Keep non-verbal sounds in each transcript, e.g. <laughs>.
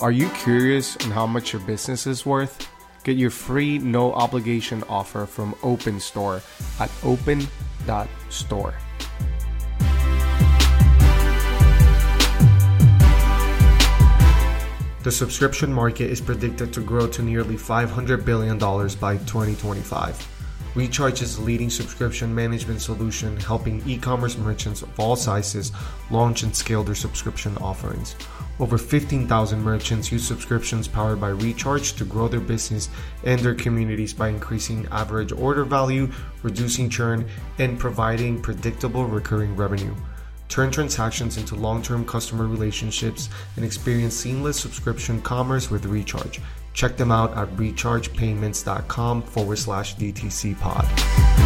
Are you curious on how much your business is worth? Get your free no obligation offer from OpenStore at open.store. The subscription market is predicted to grow to nearly $500 billion by 2025. Recharge is a leading subscription management solution helping e commerce merchants of all sizes launch and scale their subscription offerings. Over 15,000 merchants use subscriptions powered by Recharge to grow their business and their communities by increasing average order value, reducing churn, and providing predictable recurring revenue. Turn transactions into long term customer relationships and experience seamless subscription commerce with Recharge. Check them out at rechargepayments.com forward slash DTC pod.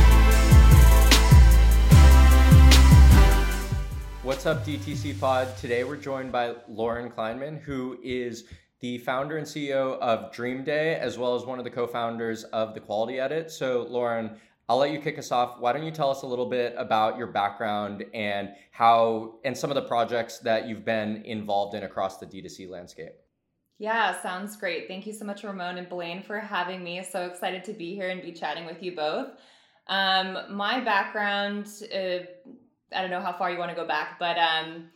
What's up, DTC Pod? Today we're joined by Lauren Kleinman, who is the founder and CEO of Dream Day, as well as one of the co founders of The Quality Edit. So, Lauren, I'll let you kick us off. Why don't you tell us a little bit about your background and how, and some of the projects that you've been involved in across the D2C landscape? Yeah, sounds great. Thank you so much, Ramon and Blaine, for having me. So excited to be here and be chatting with you both. Um, my background, uh, I don't know how far you want to go back, but um,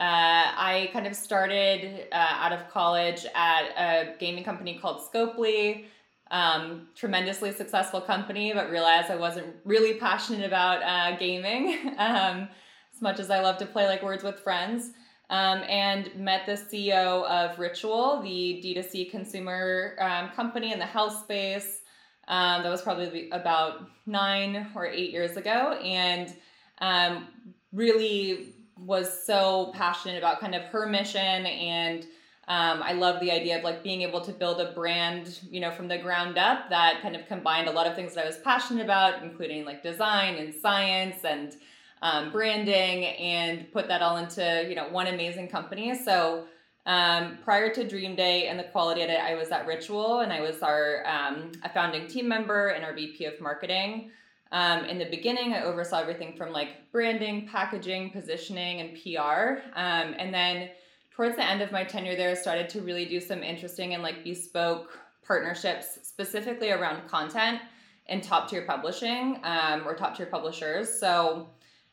uh, I kind of started uh, out of college at a gaming company called Scopely. Um, tremendously successful company, but realized I wasn't really passionate about uh, gaming <laughs> um, as much as I love to play like Words with Friends. Um, and met the CEO of Ritual, the D2C consumer um, company in the health space. Um, that was probably about nine or eight years ago. And um, really was so passionate about kind of her mission and um, I love the idea of like being able to build a brand, you know, from the ground up that kind of combined a lot of things that I was passionate about, including like design and science and um, branding, and put that all into you know one amazing company. So um, prior to Dream Day and the quality edit, I was at Ritual, and I was our um, a founding team member and our VP of marketing. Um, in the beginning, I oversaw everything from like branding, packaging, positioning, and PR. Um, and then towards the end of my tenure there, I started to really do some interesting and like bespoke partnerships, specifically around content and top tier publishing um, or top tier publishers. So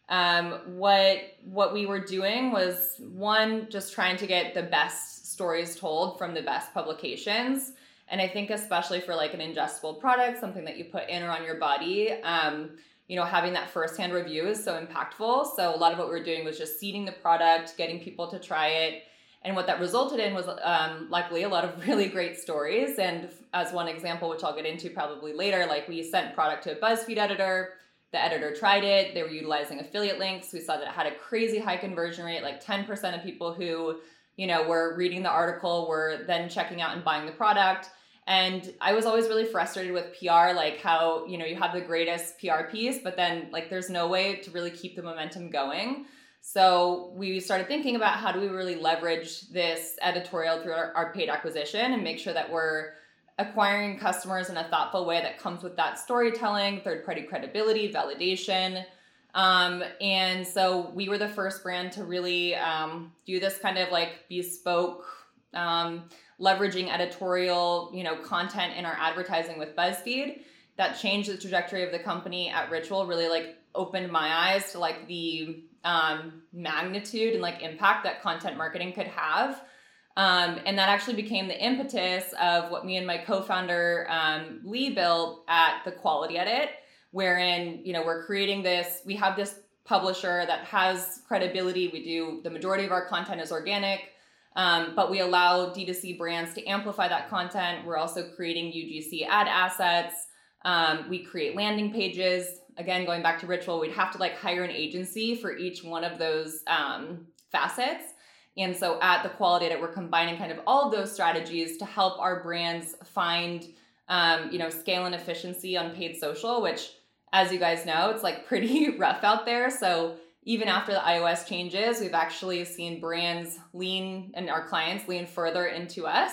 um, what what we were doing was one just trying to get the best stories told from the best publications and I think especially for like an ingestible product, something that you put in or on your body, um, you know, having that firsthand review is so impactful. So a lot of what we were doing was just seeding the product, getting people to try it. And what that resulted in was um, luckily a lot of <laughs> really great stories. And as one example, which I'll get into probably later, like we sent product to a BuzzFeed editor. The editor tried it. They were utilizing affiliate links. We saw that it had a crazy high conversion rate, like 10% of people who, you know, were reading the article were then checking out and buying the product. And I was always really frustrated with PR, like how, you know, you have the greatest PR piece, but then like there's no way to really keep the momentum going. So we started thinking about how do we really leverage this editorial through our, our paid acquisition and make sure that we're acquiring customers in a thoughtful way that comes with that storytelling, third party credibility, validation. Um, and so we were the first brand to really um, do this kind of like bespoke um, leveraging editorial, you know, content in our advertising with BuzzFeed that changed the trajectory of the company at Ritual really like opened my eyes to like the um, magnitude and like impact that content marketing could have. Um, and that actually became the impetus of what me and my co-founder um, Lee built at the Quality Edit, wherein you know we're creating this. We have this publisher that has credibility. We do the majority of our content is organic. Um, but we allow D2C brands to amplify that content. We're also creating UGC ad assets. Um, we create landing pages. Again, going back to Ritual, we'd have to like hire an agency for each one of those um, facets. And so at the Quality Edit, we're combining kind of all of those strategies to help our brands find, um, you know, scale and efficiency on paid social, which, as you guys know, it's like pretty <laughs> rough out there. So even after the iOS changes, we've actually seen brands lean and our clients lean further into us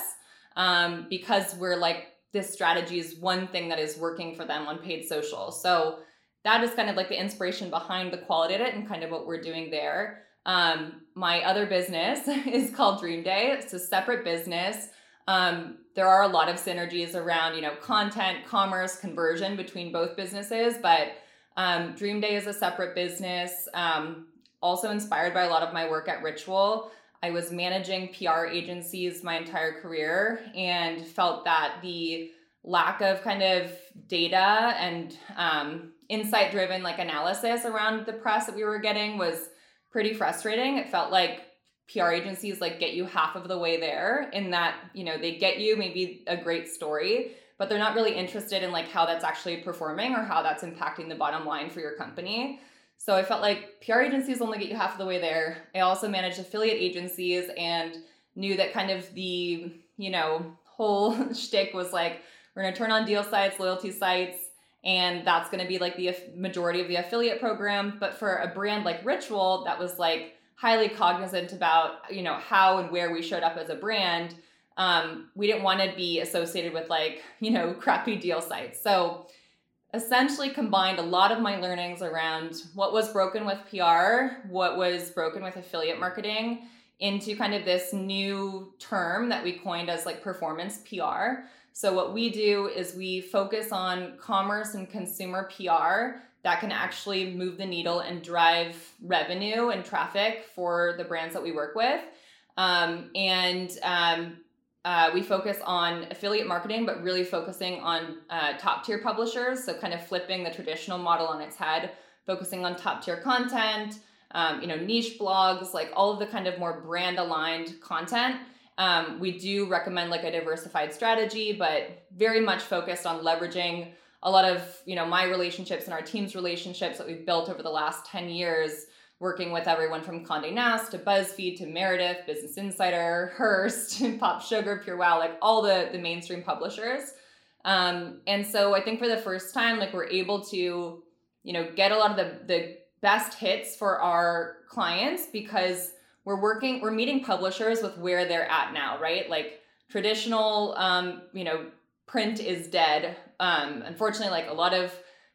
um, because we're like, this strategy is one thing that is working for them on paid social. So that is kind of like the inspiration behind the quality edit and kind of what we're doing there. Um, my other business <laughs> is called Dream Day. It's a separate business. Um, there are a lot of synergies around, you know, content, commerce, conversion between both businesses, but um, Dream Day is a separate business. Um, also inspired by a lot of my work at Ritual. I was managing PR agencies my entire career and felt that the lack of kind of data and um, insight driven like analysis around the press that we were getting was pretty frustrating. It felt like PR agencies like get you half of the way there in that, you know, they get you maybe a great story, but they're not really interested in like how that's actually performing or how that's impacting the bottom line for your company. So I felt like PR agencies only get you half of the way there. I also managed affiliate agencies and knew that kind of the, you know, whole <laughs> shtick was like, we're gonna turn on deal sites, loyalty sites, and that's gonna be like the majority of the affiliate program. But for a brand like Ritual, that was like highly cognizant about, you know, how and where we showed up as a brand. Um, we didn't want to be associated with like, you know, <laughs> crappy deal sites. So essentially combined a lot of my learnings around what was broken with PR, what was broken with affiliate marketing into kind of this new term that we coined as like performance PR. So what we do is we focus on commerce and consumer PR that can actually move the needle and drive revenue and traffic for the brands that we work with. Um, and um, uh, we focus on affiliate marketing, but really focusing on uh, top tier publishers. So, kind of flipping the traditional model on its head, focusing on top tier content, um, you know, niche blogs, like all of the kind of more brand aligned content. Um, we do recommend like a diversified strategy, but very much focused on leveraging a lot of you know my relationships and our team's relationships that we've built over the last 10 years working with everyone from Condé Nast to BuzzFeed to Meredith, Business Insider, <laughs> Hearst, <laughs> Pop Sugar, Pure Wow, like all the the mainstream publishers. Um, and so I think for the first time, like we're able to, you know, get a lot of the the best hits for our clients because we're working, we're meeting publishers with where they're at now, right? Like traditional, um, you know, print is dead. Um, unfortunately, like a lot of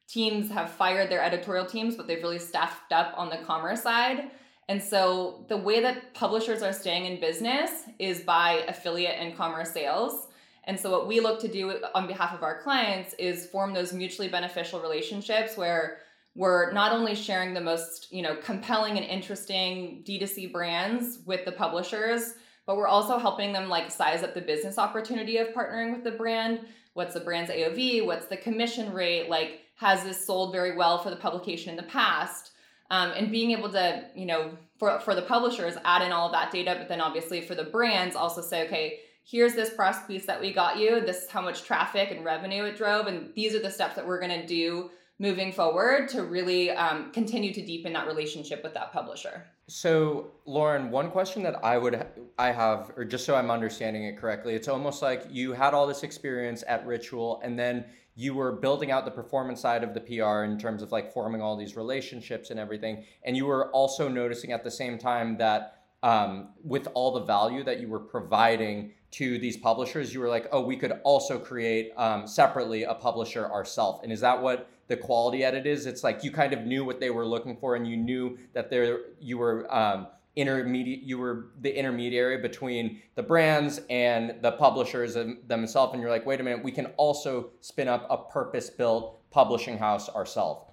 teams have fired their editorial teams, but they've really staffed up on the commerce side. And so the way that publishers are staying in business is by affiliate and commerce sales. And so what we look to do on behalf of our clients is form those mutually beneficial relationships where we're not only sharing the most, you know, compelling and interesting D2C brands with the publishers, but we're also helping them like size up the business opportunity of partnering with the brand. What's the brand's AOV? What's the commission rate? Like has this sold very well for the publication in the past? Um, and being able to, you know, for, for the publishers, add in all of that data, but then obviously for the brands, also say, okay, here's this press piece that we got you. This is how much traffic and revenue it drove. And these are the steps that we're going to do moving forward to really um, continue to deepen that relationship with that publisher. So, Lauren, one question that I would I have, or just so I'm understanding it correctly, it's almost like you had all this experience at Ritual, and then you were building out the performance side of the PR in terms of like forming all these relationships and everything. And you were also noticing at the same time that um, with all the value that you were providing to these publishers, you were like, oh, we could also create um, separately a publisher ourselves. And is that what the quality edit is? It's like you kind of knew what they were looking for, and you knew that there you were. Um, intermediate you were the intermediary between the brands and the publishers themselves and you're like wait a minute we can also spin up a purpose built publishing house ourselves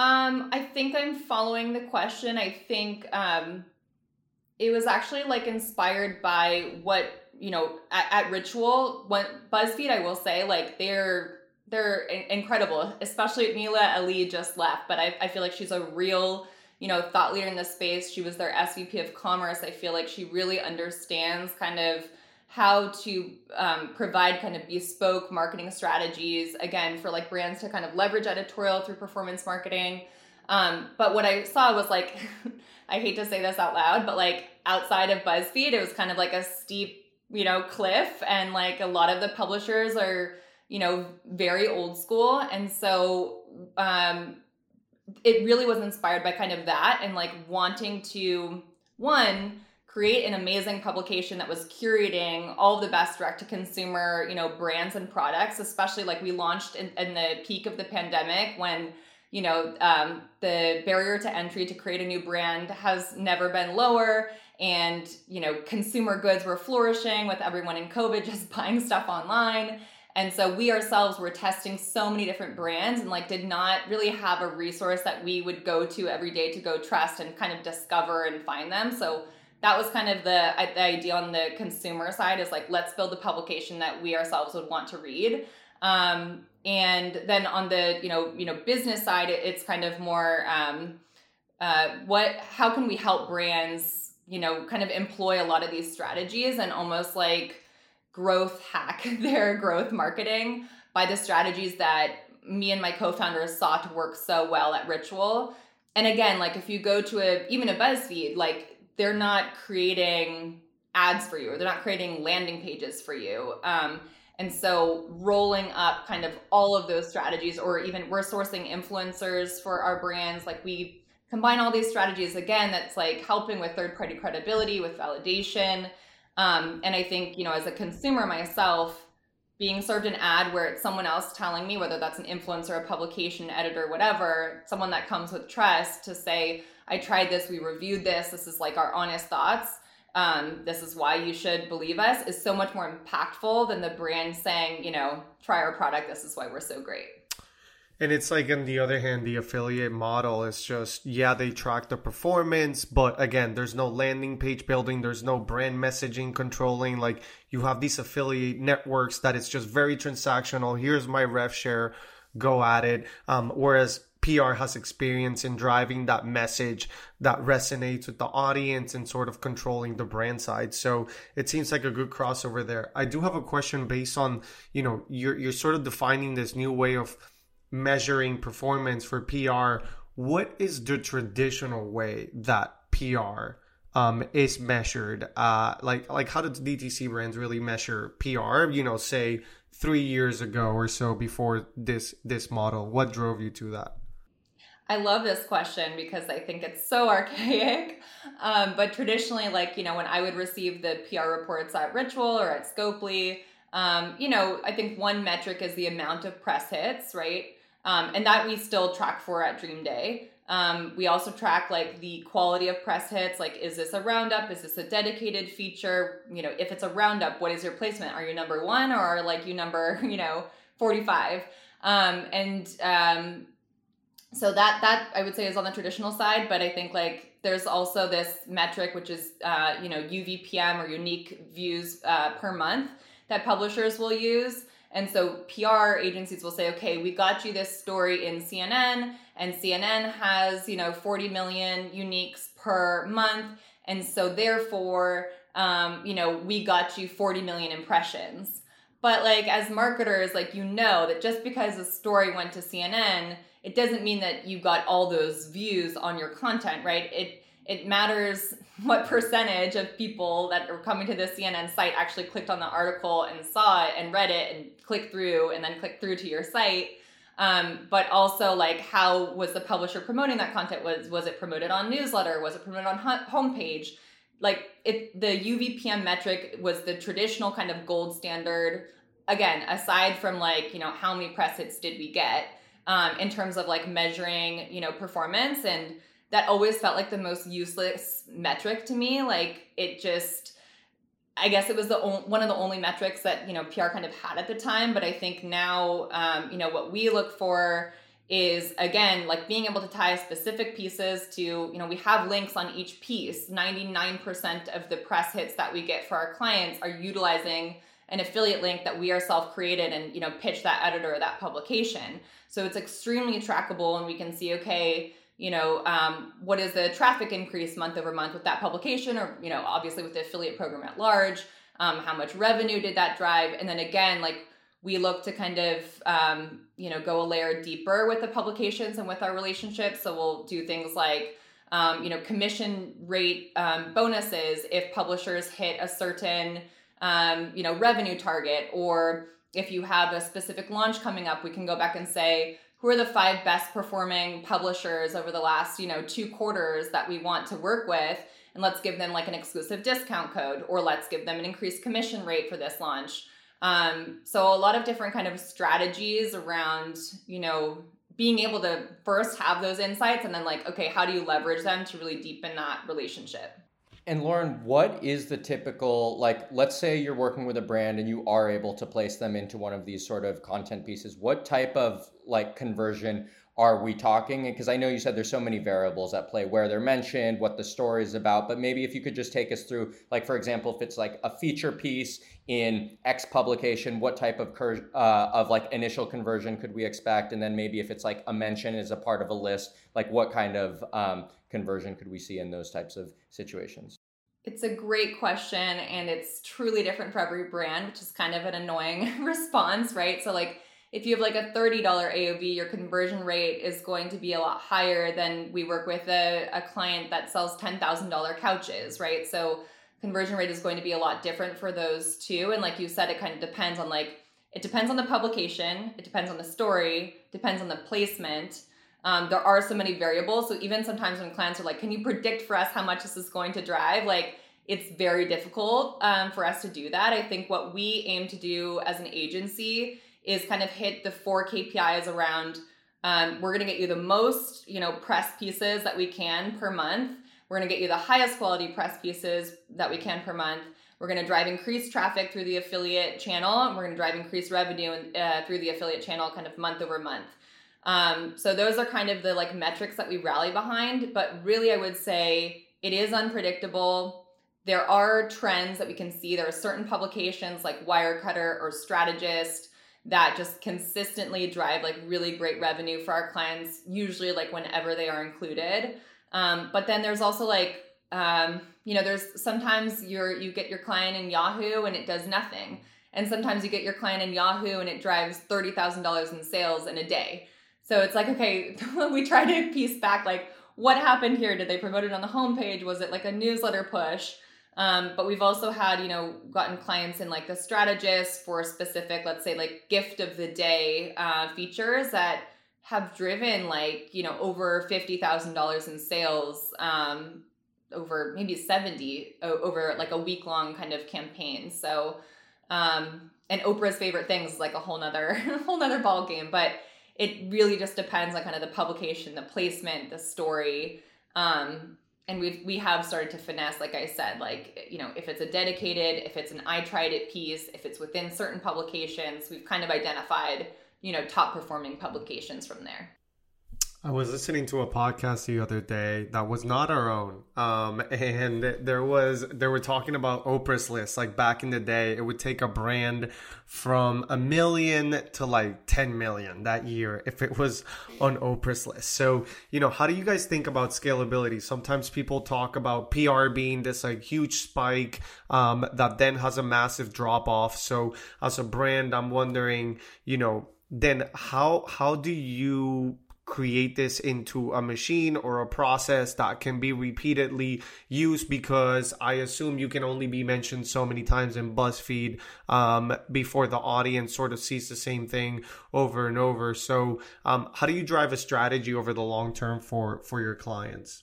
um i think i'm following the question i think um it was actually like inspired by what you know at, at ritual when buzzfeed i will say like they're they're incredible especially mila ali just left but I, I feel like she's a real you know, thought leader in this space. She was their SVP of commerce. I feel like she really understands kind of how to um, provide kind of bespoke marketing strategies again for like brands to kind of leverage editorial through performance marketing. Um, but what I saw was like, <laughs> I hate to say this out loud, but like outside of BuzzFeed, it was kind of like a steep, you know, cliff, and like a lot of the publishers are, you know, very old school, and so um, it really was inspired by kind of that and like wanting to one create an amazing publication that was curating all the best direct to consumer you know brands and products especially like we launched in, in, the peak of the pandemic when you know, um, the barrier to entry to create a new brand has never been lower. And, you know, consumer goods were flourishing with everyone in COVID <laughs> just buying stuff online. And so we ourselves were testing so many different brands and like did not really have a resource that we would go to every day to go trust and kind of discover and find them. So that was kind of the, the idea on the consumer side is like let's build a publication that we ourselves would want to read. Um, and then on the you know you know business side, it's kind of more um, uh, what how can we help brands you know kind of employ a lot of these strategies and almost like growth hack <laughs> their growth marketing by the strategies that me and my co-founders saw to work so well at Ritual. And again, like if you go to a even a BuzzFeed, like they're not creating ads for you or they're not creating landing pages for you. Um, and so rolling up kind of all of those strategies, or even we're sourcing influencers for our brands, like we combine all these strategies again, that's like helping with third party credibility, with validation. Um, and I think, you know, as a consumer myself, being served an ad where it's someone else telling me, whether that's an influencer, a publication editor, whatever, someone that comes with trust to say, I tried this, we reviewed this, this is like our honest thoughts. Um, this is why you should believe us is so much more impactful than the brand saying, you know, try our product, this is why we're so great. And it's like, on the other hand, the affiliate model is just, yeah, they track the performance, but again, there's no landing page building, there's no brand messaging controlling. Like, you have these affiliate networks that it's just very transactional. Here's my rev share, go at it. Um, whereas PR has experience in driving that message that resonates with the audience and sort of controlling the brand side. So it seems like a good crossover there. I do have a question based on, you know, you're, you're sort of defining this new way of, measuring performance for PR, what is the traditional way that PR um, is measured? Uh, like like how did DTC brands really measure PR? You know, say three years ago or so before this this model. What drove you to that? I love this question because I think it's so <laughs> archaic. Um, but traditionally, like, you know, when I would receive the PR reports at Ritual or at Scopely, um, you know, I think one metric is the amount of press hits, right? Um, and that we still track for at Dream Day. Um, we also track like the quality of press hits. Like, is this a roundup? Is this a dedicated feature? You know, if it's a roundup, what is your placement? Are you number one or are like you number, <laughs> you know, 45? Um, and um, so that that I would say is on the traditional side, but I think like there's also this metric which is uh, you know UVPM or unique views uh, per month that publishers will use. And so PR agencies will say, okay, we got you this story in CNN, and CNN has, you know, 40 million uniques per month. And so therefore, um, you know, we got you 40 million impressions. But like as marketers, like you know that just because a story went to CNN, it doesn't mean that you got all those views on your content, right? It it matters <laughs> what percentage of people that are coming to the CNN site actually clicked on the article and saw it and read it and clicked through and then clicked through to your site. Um, but also like how was the publisher promoting that content? Was was it promoted on newsletter? Was it promoted on homepage? Like it, the UVPM metric was the traditional kind of gold standard. Again, aside from like you know how many press hits did we get um, in terms of like measuring you know performance and that always felt like the most useless metric to me. Like it just, I guess it was the one of the only metrics that you know PR kind of had at the time. But I think now, um, you know, what we look for is again like being able to tie specific pieces to you know we have links on each piece 99% of the press hits that we get for our clients are utilizing an affiliate link that we ourselves created and you know pitch that editor or that publication so it's extremely trackable and we can see okay you know, um, what is the traffic increase month over month with that publication, or you know, obviously with the affiliate program at large. Um, how much revenue did that drive? And then again, like we look to kind of um, you know go a layer deeper with the publications and with our relationships. So we'll do things like um, you know commission rate um, bonuses if publishers hit a certain um, you know revenue target, or if you have a specific launch coming up, we can go back and say who are the five best performing publishers over the last you know two quarters that we want to work with and let's give them like an exclusive discount code or let's give them an increased commission rate for this launch. Um, so a lot of different kind of strategies around you know being able to first have those insights and then like okay how do you leverage them to really deepen that relationship and Lauren, what is the typical, like, let's say you're working with a brand and you are able to place them into one of these sort of content pieces. What type of like conversion are we talking? Because I know you said there's so many variables at play where they're mentioned, what the story is about, but maybe if you could just take us through, like, for example, if it's like a feature piece in X publication, what type of cur- uh, of like initial conversion could we expect? And then maybe if it's like a mention as a part of a list, like what kind of um, conversion could we see in those types of situations? It's a great question, and it's truly different for every brand, which is kind of an annoying <laughs> response, right? So, like, if you have like a $30 AOV, your conversion rate is going to be a lot higher than we work with a, a client that sells $10,000 couches, right? So, conversion rate is going to be a lot different for those two. And, like you said, it kind of depends on like, it depends on the publication, it depends on the story, depends on the placement. Um, there are so many variables. So even sometimes when clients are like, "Can you predict for us how much this is going to drive?" Like it's very difficult um, for us to do that. I think what we aim to do as an agency is kind of hit the four KPIs around. Um, we're going to get you the most, you know, press pieces that we can per month. We're going to get you the highest quality press pieces that we can per month. We're going to drive increased traffic through the affiliate channel, we're going to drive increased revenue uh, through the affiliate channel, kind of month over month. Um, so those are kind of the like metrics that we rally behind. But really, I would say it is unpredictable. There are trends that we can see. There are certain publications like Wirecutter or Strategist that just consistently drive like really great revenue for our clients, usually like whenever they are included. Um, but then there's also like um, you know, there's sometimes you're you get your client in Yahoo and it does nothing. And sometimes you get your client in Yahoo and it drives $30,000 in sales in a day. So it's like, okay, <laughs> we try to piece back like what happened here? Did they promote it on the homepage? Was it like a newsletter push? Um, but we've also had, you know, gotten clients in like the strategist for specific, let's say like gift of the day uh, features that have driven like, you know, over $50,000 in sales, um, over maybe 70 over like a week long kind of campaign. So, um, and Oprah's favorite things is like a whole nother, <laughs> whole nother ball game. But it really just depends on kind of the publication, the placement, the story. Um, and we've we have started to finesse, like I said, like you know, if it's a dedicated, if it's an I tried it piece, if it's within certain publications, we've kind of identified, you know, top performing publications from there. I was listening to a podcast the other day that was not our own, um, <laughs> and there was they were talking about Oprah's list. Like back in the day, it would take a brand from a million to like ten million that year if it was on Oprah's list. So you know, how do you guys think about scalability? Sometimes people talk about PR being this like huge spike um, that then has a massive drop off. So as a brand, I'm wondering, you know, then how how do you create this into a machine or a process that can be repeatedly used because I assume you can only be mentioned so many times in BuzzFeed um, before the audience sort of sees the same thing over and over. So, um, how do you drive a strategy over the long term for for your clients?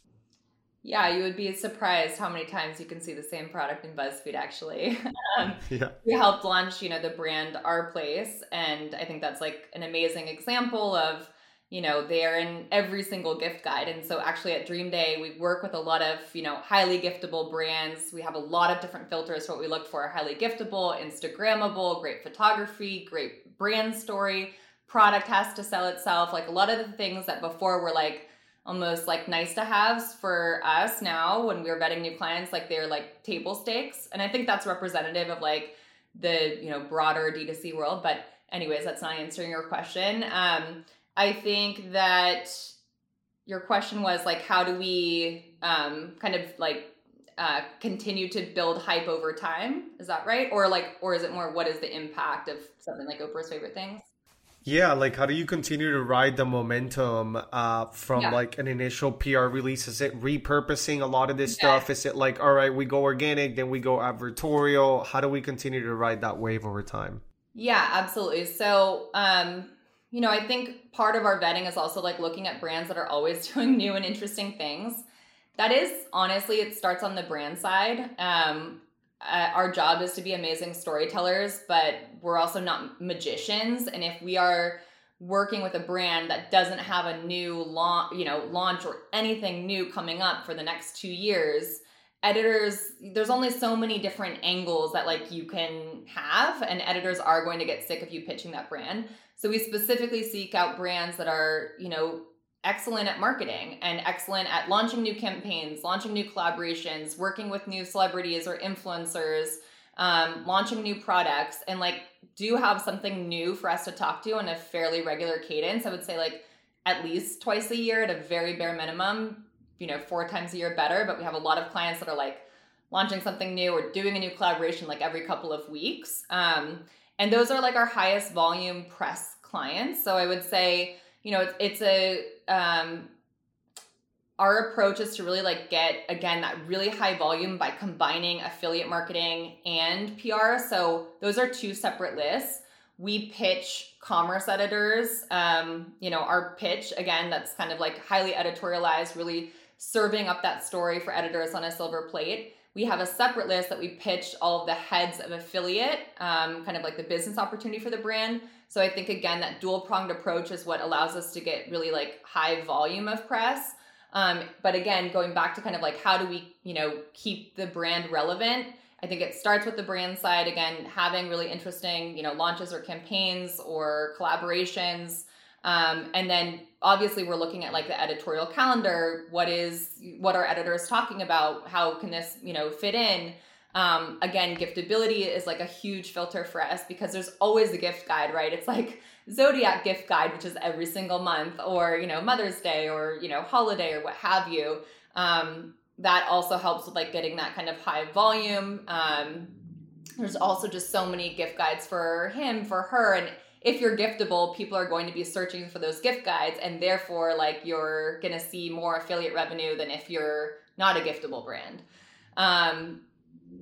Yeah, you would be surprised how many times you can see the same product in BuzzFeed. Actually, <laughs> um, yeah. we helped launch, you know, the brand Our Place, and I think that's like an amazing example of you know they're in every single gift guide. And so actually at dream day we work with a lot of you know highly giftable brands. We have a lot of different filters. For what we look for highly giftable instagrammable great photography great brand story. Product has to sell itself. Like a lot of the things that before were like almost like nice to haves for us now when we are vetting new clients like they're like table stakes and i think that's representative of like the you know broader d2c world but anyways that's not answering your question um I think that your question was like, how do we um, kind of like uh, continue to build hype over time? Is that right? Or like, or is it more what is the impact of something like Oprah's favorite things? Yeah, like how do you continue to ride the momentum uh, from yeah. like an initial PR release? Is it repurposing a lot of this yeah. stuff? Is it like, all right, we go organic, then we go advertorial? How do we continue to ride that wave over time? Yeah, absolutely. So, um, you know, I think part of our vetting is also like looking at brands that are always <laughs> doing new and interesting things. That is honestly, it starts on the brand side. Um, uh, our job is to be amazing storytellers, but we're also not magicians. And if we are working with a brand that doesn't have a new launch, you know, launch or anything new coming up for the next 2 years, editors there's only so many different angles that like you can have and editors are going to get sick of you pitching that brand. So we specifically seek out brands that are, you know, excellent at marketing and excellent at launching new campaigns, launching new collaborations, working with new celebrities or influencers, um, launching new products, and like do have something new for us to talk to in a fairly regular cadence. I would say like at least twice a year at a very bare minimum, you know, four times a year better. But we have a lot of clients that are like launching something new or doing a new collaboration like every couple of weeks. Um, and those are like our highest volume press clients. So I would say, you know, it's, it's a um, our approach is to really like get again that really high volume by combining affiliate marketing and PR. So those are two separate lists. We pitch commerce editors. Um, you know, our pitch again that's kind of like highly editorialized, really serving up that story for editors on a silver plate. We have a separate list that we pitch all of the heads of affiliate, um, kind of like the business opportunity for the brand. So I think again that dual pronged approach is what allows us to get really like high volume of press. Um, but again, going back to kind of like how do we, you know, keep the brand relevant? I think it starts with the brand side. Again, having really interesting, you know, launches or campaigns or collaborations. Um, and then obviously we're looking at like the editorial calendar. What is what are editors talking about? How can this, you know, fit in? Um, again, giftability is like a huge filter for us because there's always a gift guide, right? It's like Zodiac gift guide, which is every single month, or you know, Mother's Day, or you know, holiday, or what have you. Um, that also helps with like getting that kind of high volume. Um, there's also just so many gift guides for him, for her, and if you're giftable, people are going to be searching for those gift guides, and therefore, like you're gonna see more affiliate revenue than if you're not a giftable brand. Um,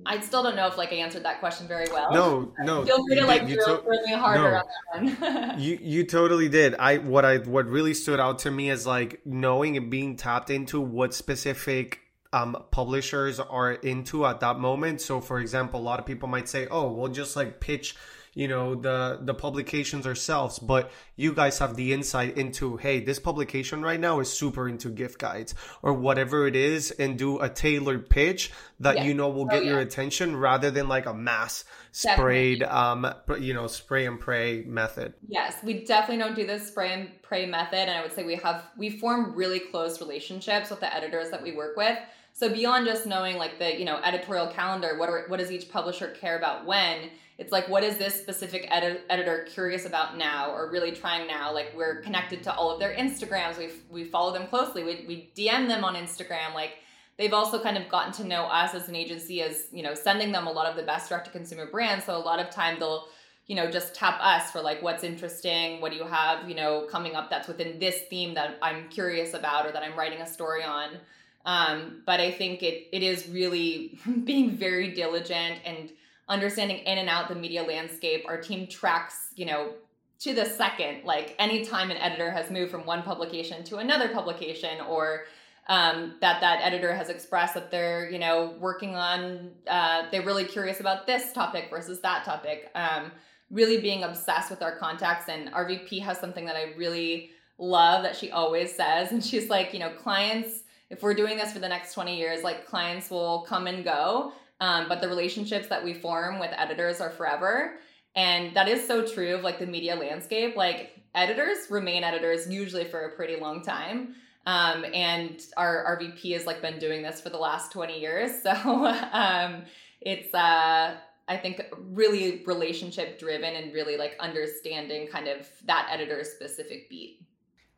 I still don't know if like I answered that question very well. No, no. Feel free to like drill to- really harder no. on that one. <laughs> you you totally did. I what I what really stood out to me is like knowing and being tapped into what specific um, publishers are into at that moment. So, for example, a lot of people might say, "Oh, we'll just like pitch." You know the the publications ourselves but you guys have the insight into hey this publication right now is super into gift guides or whatever it is and do a tailored pitch that yeah. you know will oh, get oh, yeah. your attention rather than like a mass sprayed definitely. um you know spray and pray method yes we definitely don't do this spray and pray method and i would say we have we form really close relationships with the editors that we work with so beyond just knowing like the you know editorial calendar what are what does each publisher care about when? It's like what is this specific edit- editor curious about now or really trying now? Like we're connected to all of their instagrams. We we follow them closely. We, we dm them on instagram. Like they've also kind of gotten to know us as an agency as you know sending them a lot of the best direct to consumer brands. So a lot of time they'll you know just tap us for like what's interesting? What do you have you know coming up that's within this theme that i'm curious about or that i'm writing a story on um, but i think it it is really <laughs> being very diligent and understanding in and out the media landscape. Our team tracks, you know, to the second, like anytime an editor has moved from one publication to another publication or um, that that editor has expressed that they're you know working on uh, they're really curious about this topic versus that topic um, really being obsessed with our contacts and our vp has something that i really love that she always says and she's like you know clients if we're doing this for the next 20 years like clients will come and go um, but the relationships that we form with editors are forever. And that is so true of like the media landscape. Like editors remain editors usually for a pretty long time. Um, and our, our VP has like been doing this for the last 20 years. <laughs> So um, it's uh, I think really relationship driven and really like understanding kind of that editor's specific beat.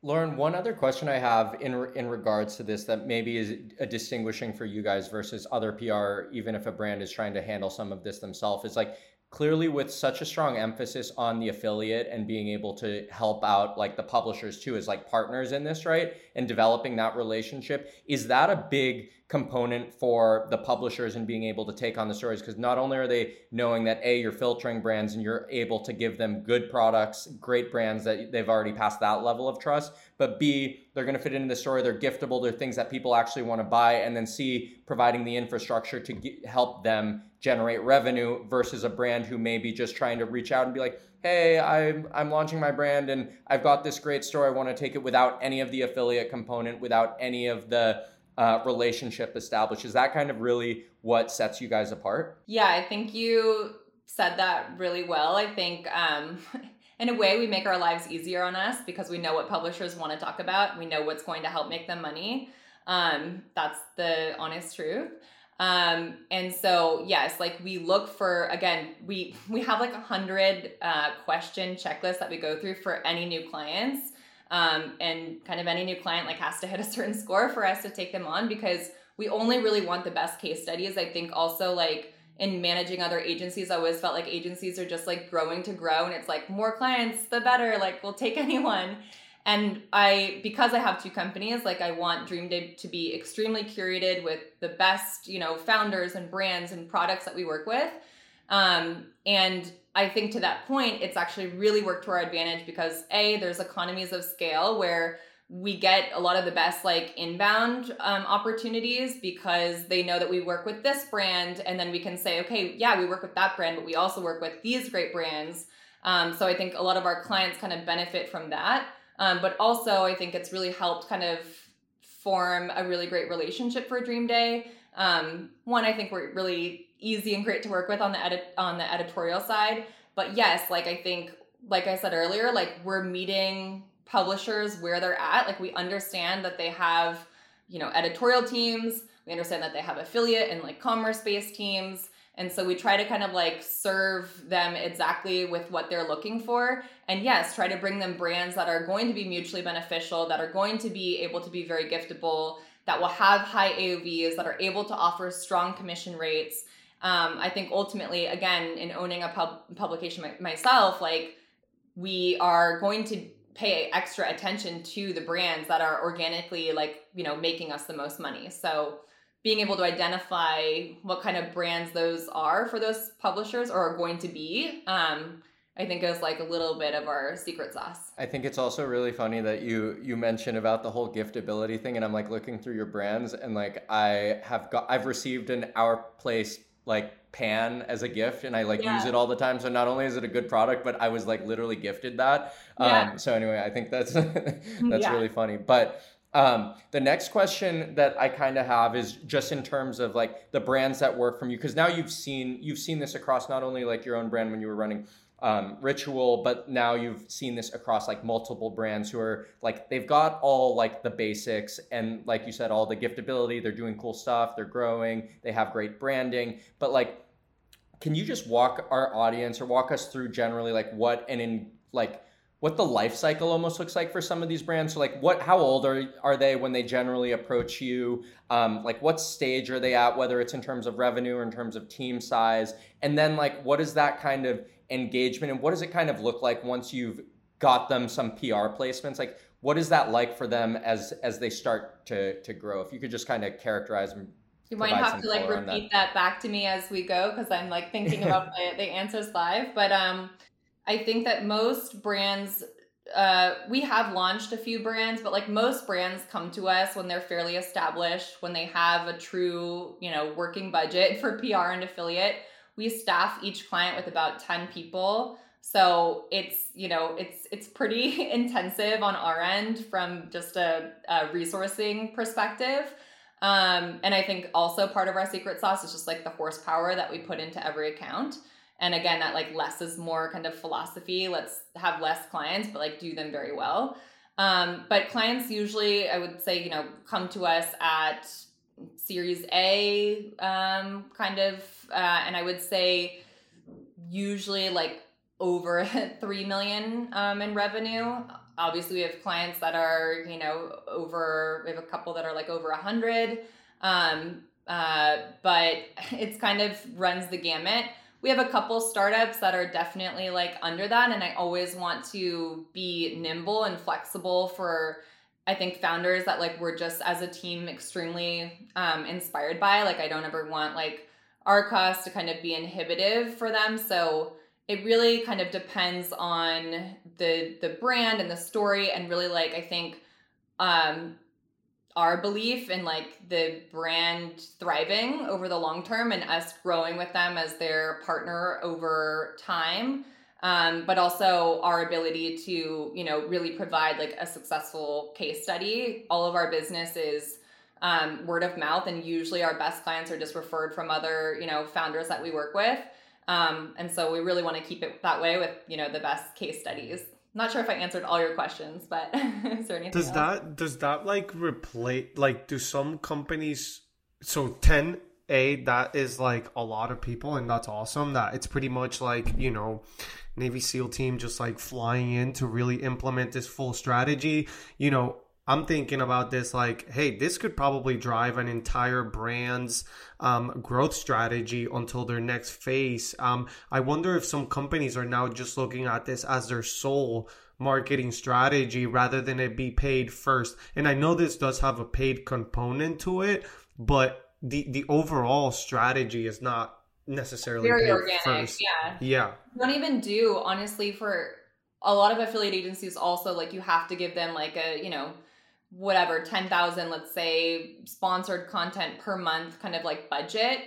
Lauren, one other question I have in in regards to this that maybe is a distinguishing for you guys versus other PR, even if a brand is trying to handle some of this themselves, is like clearly with such a strong emphasis on the affiliate and being able to help out like the publishers too as like partners in this, right? And developing that relationship, is that a big component for the publishers and being able to take on the stories because not only are they knowing that a you're filtering brands and you're able to give them good products great brands that they've already passed that level of trust but b they're going to fit into the story they're giftable, they're things that people actually want to buy, and then C, providing the infrastructure to help them generate revenue versus a brand who may be just trying to reach out and be like, hey, I'm, I'm launching my brand and I've got this great store. I want to take it without any of the affiliate component, without any of the uh, relationship established. Is that kind of really what sets you guys apart? Yeah, I think you said that really well. I think um, <laughs> in a way we make our lives easier on us because we know what publishers want to talk about. We know what's going to help make them money. Um, that's the honest truth. Um, and so yes, like we look for again, we <laughs> we have like a hundred uh, question checklist that we go through for any new clients. Um, and kind of any new client like has to hit a certain score for us to take them on because we only really want the best case studies. I think also like in managing other agencies, I always felt like agencies are just like growing to grow and it's like more clients, the better. Like we'll take <laughs> anyone. And I, because I have two companies, like I want Dream Day to be extremely curated with the best, you know, founders and brands and products that we work with. Um, and I think to that point, it's actually really worked to our advantage because A, there's economies of scale where we get a lot of the best like inbound um, opportunities because they know that we work with this brand and then we can say okay yeah we work with that brand but we also work with these great brands. Um, so i think a lot of our clients kind of benefit from that. Um, but also i think it's really helped kind of form a really great relationship for dream day. Um, one i think we're really easy and great to work with on the edit on the editorial side but yes like i think like i said earlier like we're meeting publishers where they're at. Like we understand that they have, you know, editorial teams. We understand that they have affiliate and like commerce based teams. And so we try to kind of like serve them exactly with what they're looking for. And yes, try to bring them brands that are going to be mutually beneficial, that are going to be able to be very giftable, that will have high AOVs, that are able to offer strong commission rates. Um, I think ultimately, again, in owning a pub- publication myself, like we are going to pay extra attention to the brands that are organically like you know making us the most money so being able to identify what kind of brands those are for those publishers or are going to be um, I think is like a little bit of our secret sauce. I think it's also really funny that you you mentioned about the whole giftability thing, and I'm like looking through your brands, and like I have got I've received an Our Place like pan as a gift and I like yeah. use it all the time. So not only is it a good product, but I was like literally gifted that. Yeah. Um, so anyway, I think that's <laughs> that's yeah. really funny. But um, the next question that I kind of have is just in terms of like the brands that work from you, because now you've seen you've seen this across not only like your own brand when you were running um, ritual, but now you've seen this across like multiple brands who are like they've got all like the basics and like you said, all the giftability. They're doing cool stuff. They're growing. They have great branding. But like, can you just walk our audience or walk us through generally like what and in like what the life cycle almost looks like for some of these brands. So like what how old are are they when they generally approach you? Um, like what stage are they at, whether it's in terms of revenue or in terms of team size? And then like what is that kind of engagement and what does it kind of look like once you've got them some PR placements? Like what is that like for them as as they start to to grow? If you could just kind of characterize them. You might have to like repeat that. that. back to me as we go because I'm like thinking <laughs> about the, the answers live. But um, I think that most brands uh, we have launched a few brands, but like most brands come to us when they're fairly established, when they have a true, you know, working budget <laughs> for PR and affiliate we staff each client with about 10 people. So it's you know it's it's pretty <laughs> intensive on our end from just a, a resourcing perspective. Um, and i think also part of our secret sauce is just like the horsepower that we put into every account. And again that like less is more kind of philosophy. Let's have less clients but like do them very well. Um, but clients usually i would say you know come to us at Series A um, kind of, uh, and I would say usually like over <laughs> 3 million um, in revenue. Obviously, we have clients that are, you know, over, we have a couple that are like over 100. Um, uh, but <laughs> it's kind of runs the gamut. We have a couple startups that are definitely like under that. And I always want to be nimble and flexible for I think founders that like we're just as a team extremely um, inspired by. Like I don't ever want like our costs to kind of be inhibitive for them. So it really kind of depends on the the brand and the story and really like I think um, our belief in like the brand thriving over the long term and us growing with them as their partner over time um, but also our ability to you know really provide like a successful case study all of our business is um, word of mouth and usually our best clients are just referred from other you know founders that we work with um, and so we really want to keep it that way with you know the best case studies not sure if I answered all your questions, but <laughs> is there anything? Does else? that does that like replace like do some companies so ten a that is like a lot of people and that's awesome that it's pretty much like you know navy seal team just like flying in to really implement this full strategy you know I'm thinking about this like, hey, this could probably drive an entire brand's um, growth strategy until their next phase. Um, I wonder if some companies are now just looking at this as their sole marketing strategy rather than it be paid first. And I know this does have a paid component to it, but the the overall strategy is not necessarily very organic. first. Yeah, Yeah. don't even do honestly for a lot of affiliate agencies. Also, like you have to give them like a you know whatever 10,000 let's say sponsored content per month kind of like budget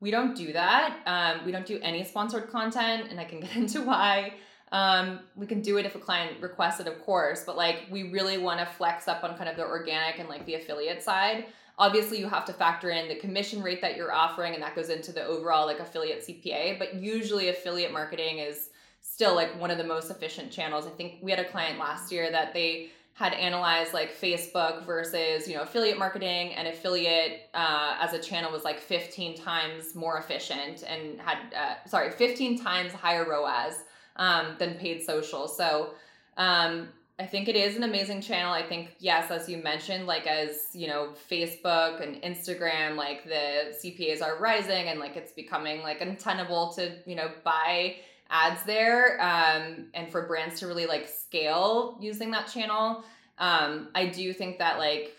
we don't do that um, we don't do any sponsored content and i can <laughs> get into why um, we can do it if a client requests it of course but like we really want to flex up on kind of the organic and like the affiliate side obviously you have to factor in the commission rate that you're offering and that goes into the overall like affiliate cpa but usually affiliate marketing is still like one of the most efficient channels i think we had a client last year that they had analyzed like Facebook versus you know affiliate marketing and affiliate uh, as a channel was like 15 times more efficient and had uh, sorry 15 times higher ROAS um, than paid social. So um, I think it is an amazing channel. I think yes, as you mentioned, like as you know Facebook and Instagram, like the CPAs are rising and like it's becoming like untenable to you know buy ads there um, and for brands to really like scale using that channel um, i do think that like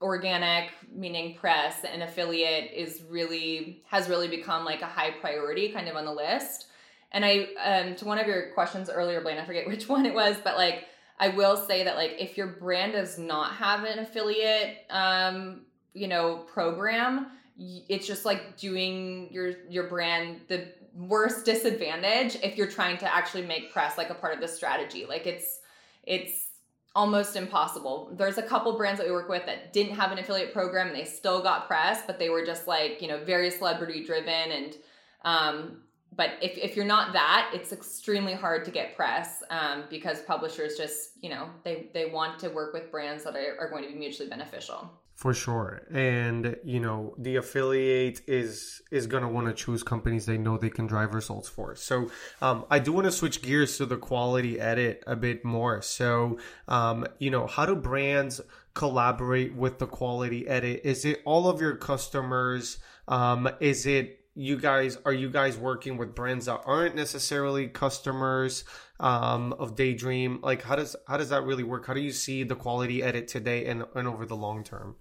organic meaning press and affiliate is really has really become like a high priority kind of on the list and i um, to one of your questions earlier blaine i forget <laughs> which one it was but like i will say that like if your brand does not have an affiliate um, you know program it's just like doing your your brand the worst disadvantage if you're trying to actually make press like a part of the strategy. Like it's it's almost impossible. There's a couple brands that we work with that didn't have an affiliate program and they still got press, but they were just like, you know, very celebrity driven and um but if, if you're not that, it's extremely hard to get press um, because publishers just, you know, they, they want to work with brands that are, are going to be mutually beneficial. For sure. And you know, the affiliate is is going to want to choose companies they know they can drive results for. So, um, I do want to switch gears to the quality edit a bit more. So, um, you know, how do brands collaborate with the quality edit? Is it all of your customers? Um, is it you guys are you guys working with brands that aren't necessarily customers um, of Daydream? Like how does how does that really work? How do you see the quality edit today and, and over the long term?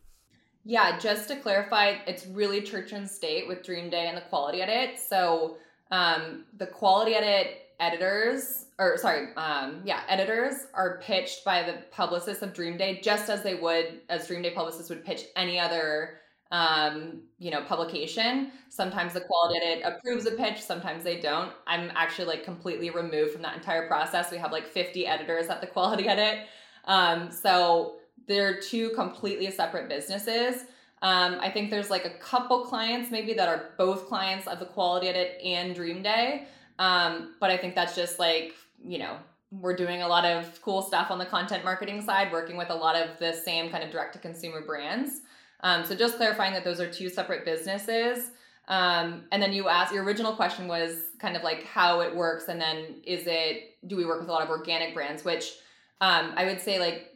Yeah, just to clarify, it's really church and state with Dream Day and the quality edit. So um, the quality edit editors, or sorry, um, yeah, editors are pitched by the publicists of Dream Day just as they would, as Dream Day publicists would pitch any other um, you know, publication. Sometimes the quality edit approves a pitch, sometimes they don't. I'm actually like completely removed from that entire process. We have like 50 editors at the quality edit. Um, so they're two completely separate businesses. Um, I think there's like a couple clients maybe that are both clients of the quality edit and Dream Day. Um, but I think that's just like, you know, we're doing a lot of cool stuff on the content marketing side, working with a lot of the same kind of direct to consumer brands. Um, so just clarifying that those are two separate businesses. Um, and then you asked your original question was kind of like how it works, and then is it do we work with a lot of organic brands? Which um, I would say like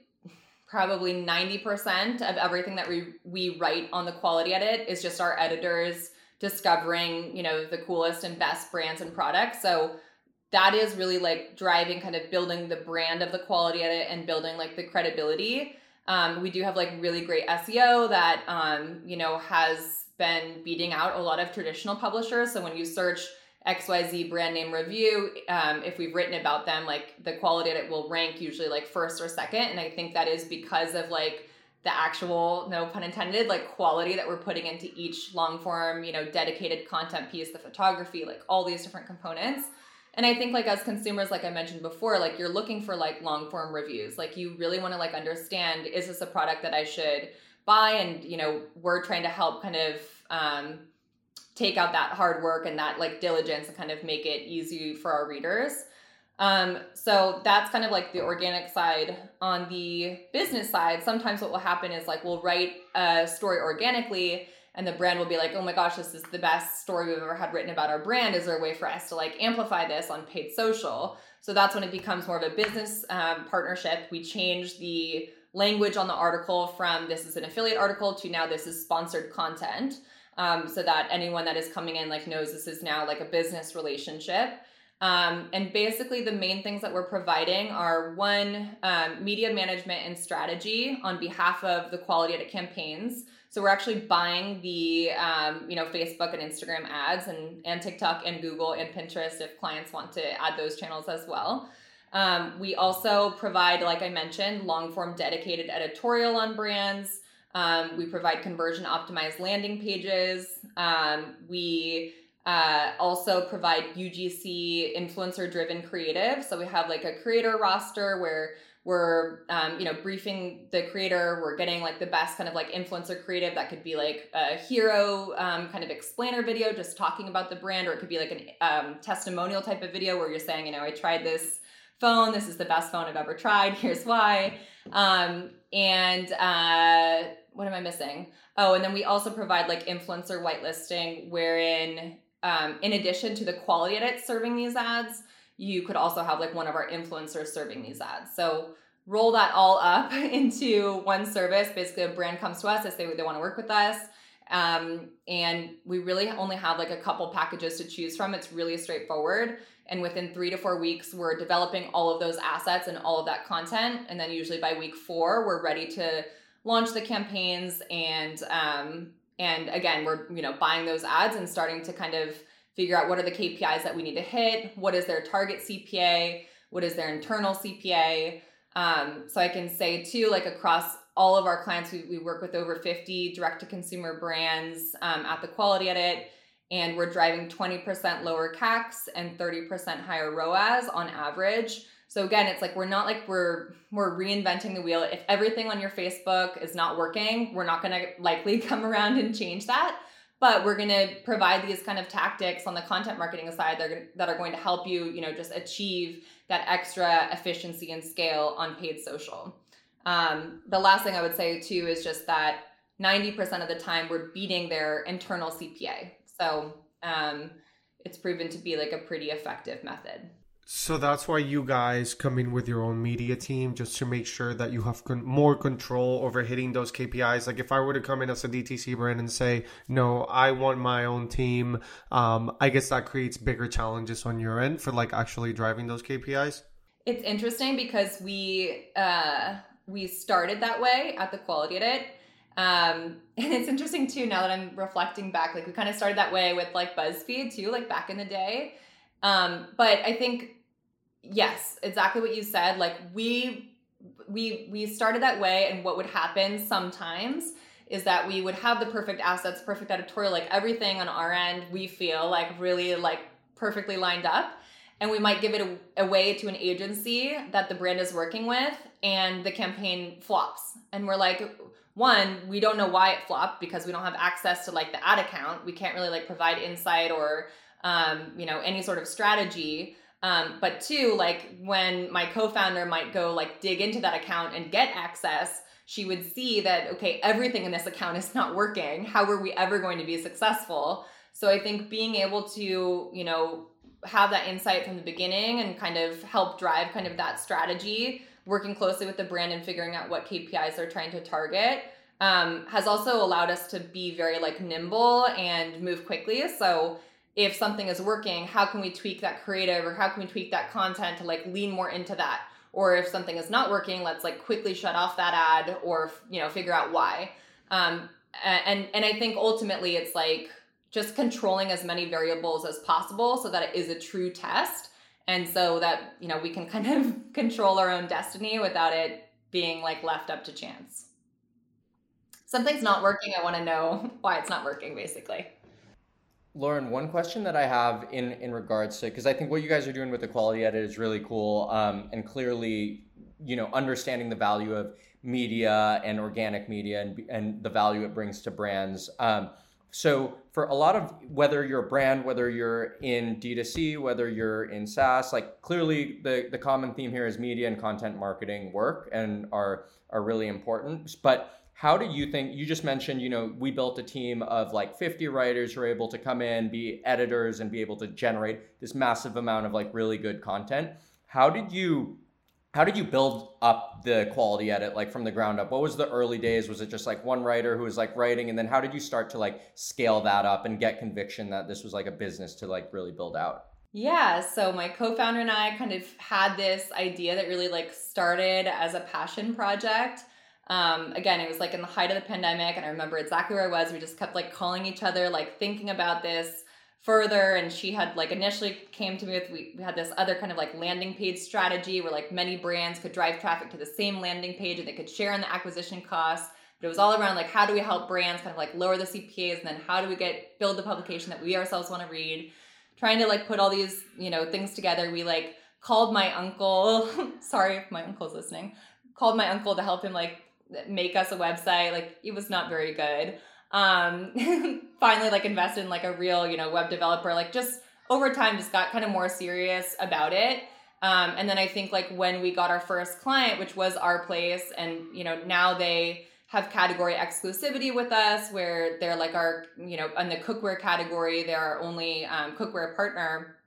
probably ninety percent of everything that we we write on the quality edit is just our editors discovering you know the coolest and best brands and products. So that is really like driving kind of building the brand of the quality edit and building like the credibility um, we do have like really great SEO that um, you know has been beating out a lot of traditional publishers. So when you search XYZ brand name review, um, if we've written about them, like the quality edit will rank usually like first or second. And I think that is because of like the actual, no pun intended, like quality that we're putting into each long form, you know, dedicated content piece, the photography, like all these different components. And I think like as consumers, like I mentioned before, like you're looking for like long form reviews. Like you really want to like understand, is this a product that I should buy? And, you know, we're trying to help kind of, um, take out that hard work and that like diligence and kind of make it easy for our readers. Um, so that's kind of like the organic side. On the business side, sometimes what will happen is like we'll write a story organically and the brand will be like, oh my gosh, this is the best story we've ever had written about our brand. Is there a way for us to like amplify this on paid social? So that's when it becomes more of a business um, partnership. We change the language on the article from this is an affiliate article to now this is sponsored content um, so that anyone that is coming in like knows this is now like a business relationship. Um, and basically, the main things that we're providing are one, um, media management and strategy on behalf of the quality edit campaigns. So we're actually buying the, um, you know, Facebook and Instagram ads and, and TikTok and Google and Pinterest if clients want to add those channels as well. Um, we also provide, like I mentioned, long form dedicated editorial on brands. Um, we provide conversion optimized landing pages. Um, we uh, also provide UGC influencer driven creative. So we have like a creator roster where we're um, you know briefing the creator. We're getting like the best kind of like influencer creative that could be like a hero um, kind of explainer video just talking about the brand or it could be like a um, testimonial type of video where you're saying you know i tried this phone. This is the best phone i've ever tried. <laughs> Here's why. Um, and uh, what am I missing? Oh, and then we also provide like influencer whitelisting, wherein um, in addition to the quality edits serving these ads, you could also have like one of our influencers serving these ads. So roll that all up <laughs> into one service. Basically, a brand comes to us, they say they want to work with us. Um, and we really only have like a couple packages to choose from. It's really straightforward. And within three to four weeks, we're developing all of those assets and all of that content. And then usually by week four, we're ready to launch the campaigns and um, and again we're you know buying those ads and starting to kind of figure out what are the KPIs that we need to hit, what is their target CPA, what is their internal CPA. Um, so I can say too, like across all of our clients, we, we work with over 50 direct to consumer brands um, at the quality edit, and we're driving 20% lower CACs and 30% higher ROAS on average. So again, it's like we're not like we're we're reinventing the wheel. If everything on your Facebook is not working, we're not going to likely <laughs> come around and change that. But we're going to provide these kind of tactics on the content marketing side that are, that are going to help you, you know, just achieve that extra efficiency and scale on paid social. Um, the last thing I would say too is just that 90% of the time we're beating their internal CPA. So um, it's proven to be like a pretty effective method. So that's why you guys come in with your own media team just to make sure that you have con- more control over hitting those KPIs. Like if I were to come in as a DTC brand and say, no, I want my own team, um, I guess that creates bigger challenges on your end for like actually driving those KPIs. It's interesting because we uh, we started that way at the Quality Edit. Um, <laughs> and it's interesting too now that I'm reflecting back, like we kind of started that way with like BuzzFeed too, like back in the day. Um, but I think yes, exactly what you said. Like we we we started that way and what would happen sometimes is that we would have the perfect assets, perfect editorial, like everything on our end we feel like really like perfectly lined up and we might give it away to an agency that the brand is working with and the campaign flops and we're like one we don't know why it flopped because we don't have access to like the ad account we can't really like provide insight or um, you know any sort of strategy um, but two, like when my co-founder might go like dig into that account and get access, she would see that okay, everything in this account is not working. How were we ever going to be successful? So I think being able to, you know, have that insight from the beginning and kind of help drive kind of that strategy, working closely with the brand and figuring out what KPIs they're trying to target. Um, has also allowed us to be very like nimble and move quickly. So if something is working, how can we tweak that creative or how can we tweak that content to like lean more into that? Or if something is not working, let's like quickly shut off that ad or you know figure out why. Um, and and I think ultimately it's like just controlling as many variables as possible so that it is a true test and so that you know we can <laughs> kind of control our own destiny without it being like left up to chance something's not working i want to know <laughs> why it's not working basically Lauren, one question that I have in in regards to because I think what you guys are doing with the quality edit is really cool, um, and clearly, you know, understanding the value of media and organic media and and the value it brings to brands. Um, so for a lot of whether you're a brand, whether you're in D2C, whether you're in SaaS, like clearly the the common theme here is media and content marketing work and are are really important, but how do you think you just mentioned you know we built a team of like 50 writers who are able to come in be editors and be able to generate this massive amount of like really good content. How did you how did you build up the quality edit like from the ground up? What was the early days? Was it just like one writer who was like writing? And then how did you start to like scale that up and get conviction that this was like a business to like really build out? Yeah, so my co-founder and I kind of had this idea that really like started as a passion project um, again, it was like in the height of the pandemic, and I remember exactly where I was. We just kept like calling each other, like thinking about this further. And she had like initially came to me with we, had this other kind of like landing page strategy where like many brands could drive traffic to the same landing page and they could share in the acquisition costs. But it was all around like how do we help brands kind of like lower the CPAs and then how do we get build the publication that we ourselves want to read. Trying to like put all these, you know, things together. We like called my uncle. <laughs> sorry if my uncle's listening. Called my uncle to help him like make us a website. Like it was not very good. Um, <laughs> finally, like invested in like a real, you know, web developer. Like just over time, just got kind of more serious about it. Um, and then I think like when we got our first client, which was our place, and you know now they have category exclusivity with us, where they're like our, you know, in the cookware category, they're our only um, cookware partner.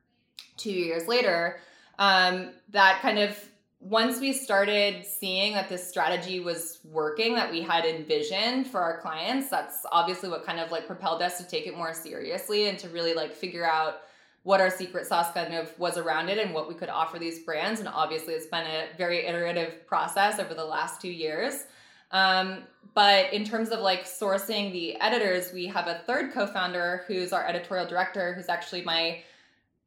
Two years later, um, that kind of once we started seeing that this strategy was working that we had envisioned for our clients that's obviously what kind of like propelled us to take it more seriously and to really like figure out what our secret sauce kind of was around it and what we could offer these brands. And obviously it's been a very iterative process over the last two years. Um, but in terms of like sourcing the editors we have a third co-founder who's our editorial director who's actually my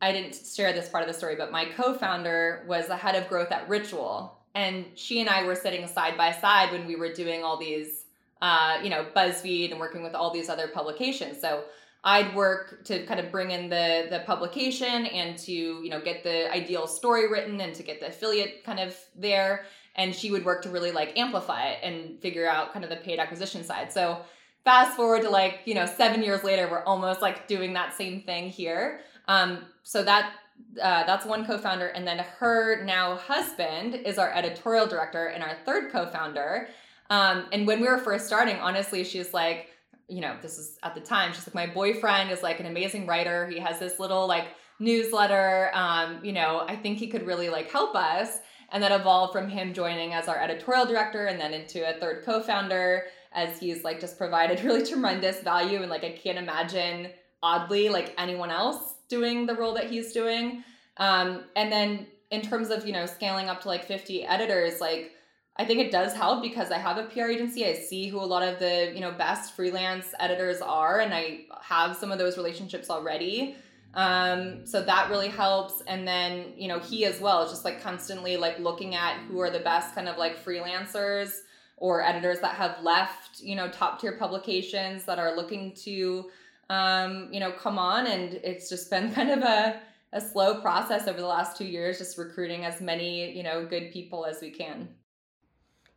I didn't share this part of the story, but my co founder was the head of growth at Ritual. And she and I were sitting side by side when we were doing all these, uh, you know, BuzzFeed and working with all these other publications. So I'd work to kind of bring in the the publication and to you know get the ideal story written and to get the affiliate kind of there. And she would work to really like amplify it and figure out kind of the paid acquisition side. So fast forward to like you know seven years later, we're almost like doing that same thing here. Um, so that uh, that's one co-founder, and then her now husband is our editorial director and our third co-founder. Um, and when we were first starting, honestly, she's like, you know, this is at the time. She's like, my boyfriend is like an amazing writer. He has this little like newsletter. Um, you know, I think he could really like help us. And that evolved from him joining as our editorial director and then into a third co-founder as he's like just provided <laughs> really tremendous value and like I can't imagine oddly like anyone else doing the role that he's doing. Um, and then in terms of, you know, scaling up to like 50 editors, like I think it does help because I have a PR agency. I see who a lot of the, you know, best freelance editors are and I have some of those relationships already. Um, so that really helps. And then, you know, he as well is just like constantly like looking at who are the best kind of like freelancers or editors that have left, you know, top tier publications that are looking to um, you know, come on. And it's just been <laughs> kind of a, a slow process over the last two years, just recruiting as many, you know, good people as we can.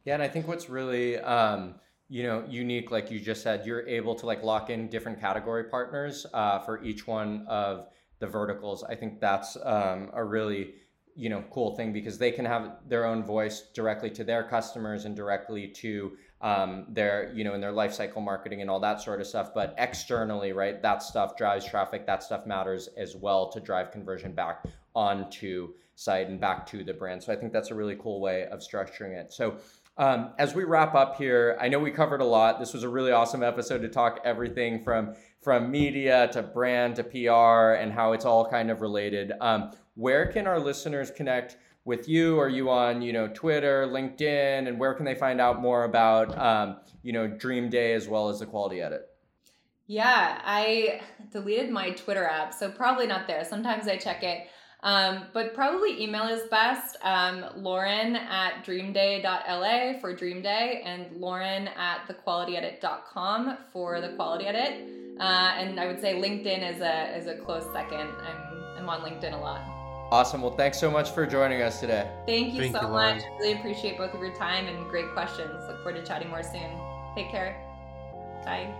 Yeah. And I think what's really, um, you know, unique, like you just said, you're able to like lock in different category partners uh, for each one of the verticals. I think that's um, a really, you know, cool thing because they can have their own voice directly to their customers and directly to um, their you know in their life cycle marketing and all that sort of stuff. But externally right that stuff drives traffic. That stuff matters as well to drive conversion back onto site and back to the brand. So i think that's a really cool way of structuring it. So um, as we wrap up here i know we covered a lot. This was a really awesome episode to talk everything from from media to brand to pr and how it's all kind of related. Um, where can our listeners connect with you? Are you on, you know, Twitter, LinkedIn, and where can they find out more about, um, you know, Dream Day as well as the Quality Edit? Yeah, I deleted my Twitter app, so probably not there. Sometimes I check it. Um, but probably email is best. Um, Lauren at dreamday.la for Dream Day and Lauren at thequalityedit.com for the quality edit. Uh, and I would say LinkedIn is a is a close second. I'm I'm on LinkedIn a lot. Awesome. Well, thanks so much for joining us today. Thank you Thank so you, much. Really appreciate both of your time and great questions. Look forward to chatting more soon. Take care. Bye.